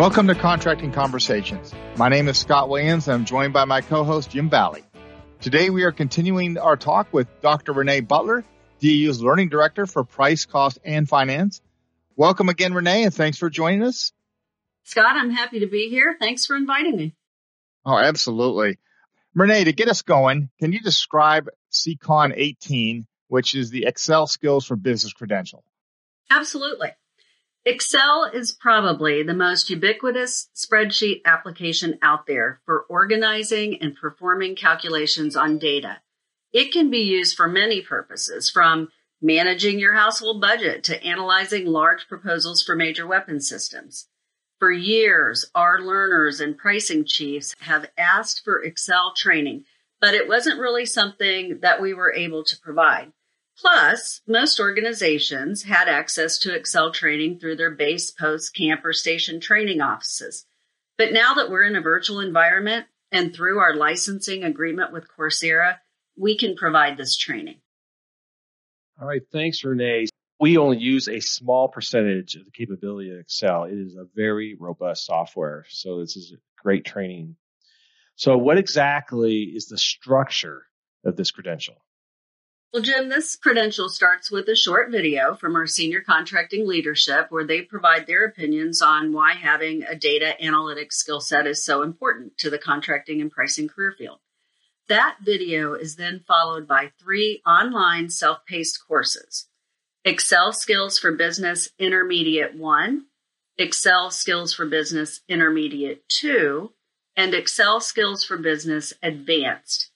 Welcome to Contracting Conversations. My name is Scott Williams and I'm joined by my co-host Jim Valley. Today we are continuing our talk with Dr. Renee Butler, DAU's Learning Director for Price, Cost, and Finance. Welcome again, Renee, and thanks for joining us. Scott, I'm happy to be here. Thanks for inviting me. Oh, absolutely. Renee, to get us going, can you describe CCON 18, which is the Excel Skills for Business Credential? Absolutely. Excel is probably the most ubiquitous spreadsheet application out there for organizing and performing calculations on data. It can be used for many purposes, from managing your household budget to analyzing large proposals for major weapon systems. For years, our learners and pricing chiefs have asked for Excel training, but it wasn't really something that we were able to provide. Plus, most organizations had access to Excel training through their base, post, camp, or station training offices. But now that we're in a virtual environment and through our licensing agreement with Coursera, we can provide this training. All right. Thanks, Renee. We only use a small percentage of the capability of Excel. It is a very robust software. So this is great training. So what exactly is the structure of this credential? Well, Jim, this credential starts with a short video from our senior contracting leadership where they provide their opinions on why having a data analytics skill set is so important to the contracting and pricing career field. That video is then followed by three online self paced courses Excel Skills for Business Intermediate 1, Excel Skills for Business Intermediate 2, and Excel Skills for Business Advanced.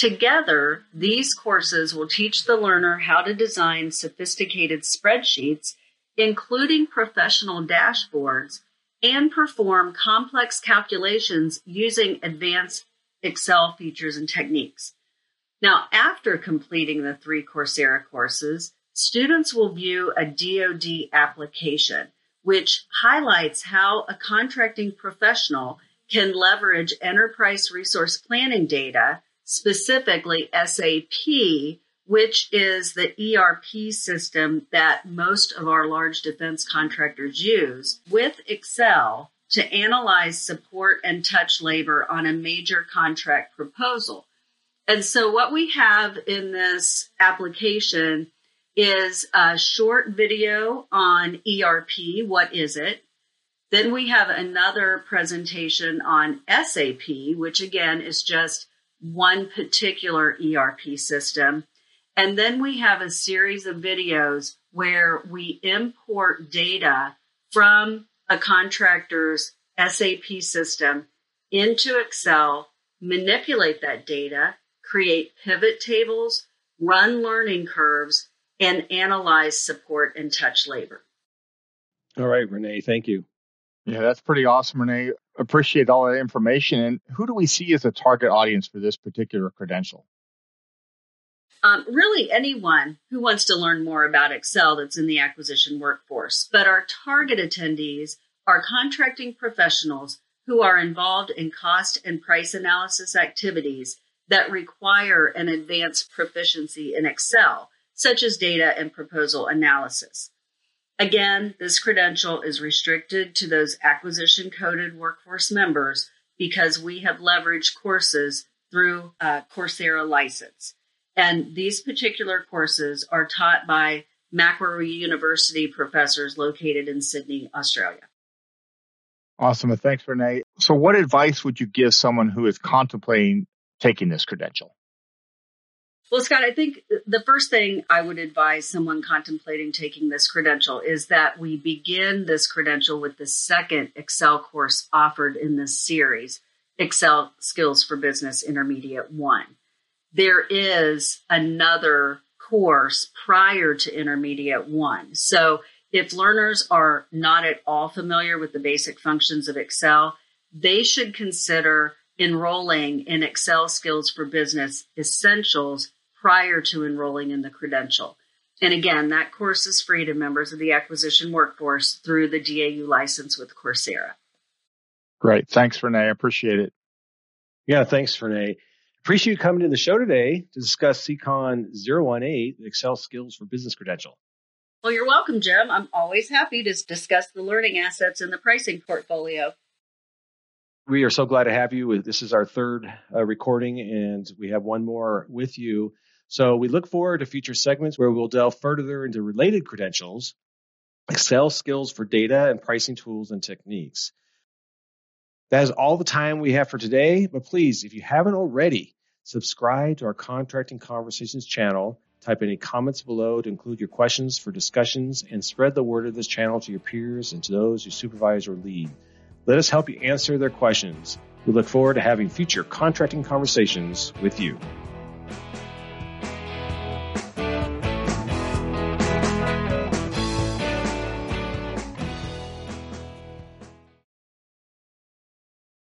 Together, these courses will teach the learner how to design sophisticated spreadsheets, including professional dashboards, and perform complex calculations using advanced Excel features and techniques. Now, after completing the three Coursera courses, students will view a DoD application, which highlights how a contracting professional can leverage enterprise resource planning data specifically SAP, which is the ERP system that most of our large defense contractors use, with Excel to analyze support and touch labor on a major contract proposal. And so, what we have in this application is a short video on ERP. What is it? Then we have another presentation on SAP, which again is just one particular ERP system. And then we have a series of videos where we import data from a contractor's SAP system into Excel, manipulate that data, create pivot tables, run learning curves, and analyze support and touch labor. All right, Renee, thank you. Yeah, that's pretty awesome, Renee. Appreciate all that information. And who do we see as a target audience for this particular credential? Um, really, anyone who wants to learn more about Excel that's in the acquisition workforce. But our target attendees are contracting professionals who are involved in cost and price analysis activities that require an advanced proficiency in Excel, such as data and proposal analysis. Again, this credential is restricted to those acquisition coded workforce members because we have leveraged courses through a Coursera license. And these particular courses are taught by Macquarie University professors located in Sydney, Australia. Awesome. Thanks, Renee. So, what advice would you give someone who is contemplating taking this credential? Well, Scott, I think the first thing I would advise someone contemplating taking this credential is that we begin this credential with the second Excel course offered in this series, Excel Skills for Business Intermediate 1. There is another course prior to Intermediate 1. So if learners are not at all familiar with the basic functions of Excel, they should consider enrolling in Excel Skills for Business Essentials prior to enrolling in the credential. And again, that course is free to members of the acquisition workforce through the DAU license with Coursera. Great. Thanks, Renee. I appreciate it. Yeah, thanks, Renee. Appreciate you coming to the show today to discuss CCON 018, the Excel skills for business credential. Well, you're welcome, Jim. I'm always happy to discuss the learning assets in the pricing portfolio. We are so glad to have you. This is our third uh, recording, and we have one more with you. So we look forward to future segments where we'll delve further into related credentials, Excel skills for data, and pricing tools and techniques. That is all the time we have for today, but please, if you haven't already, subscribe to our Contracting Conversations channel Type any comments below to include your questions for discussions and spread the word of this channel to your peers and to those you supervise or lead. Let us help you answer their questions. We look forward to having future contracting conversations with you.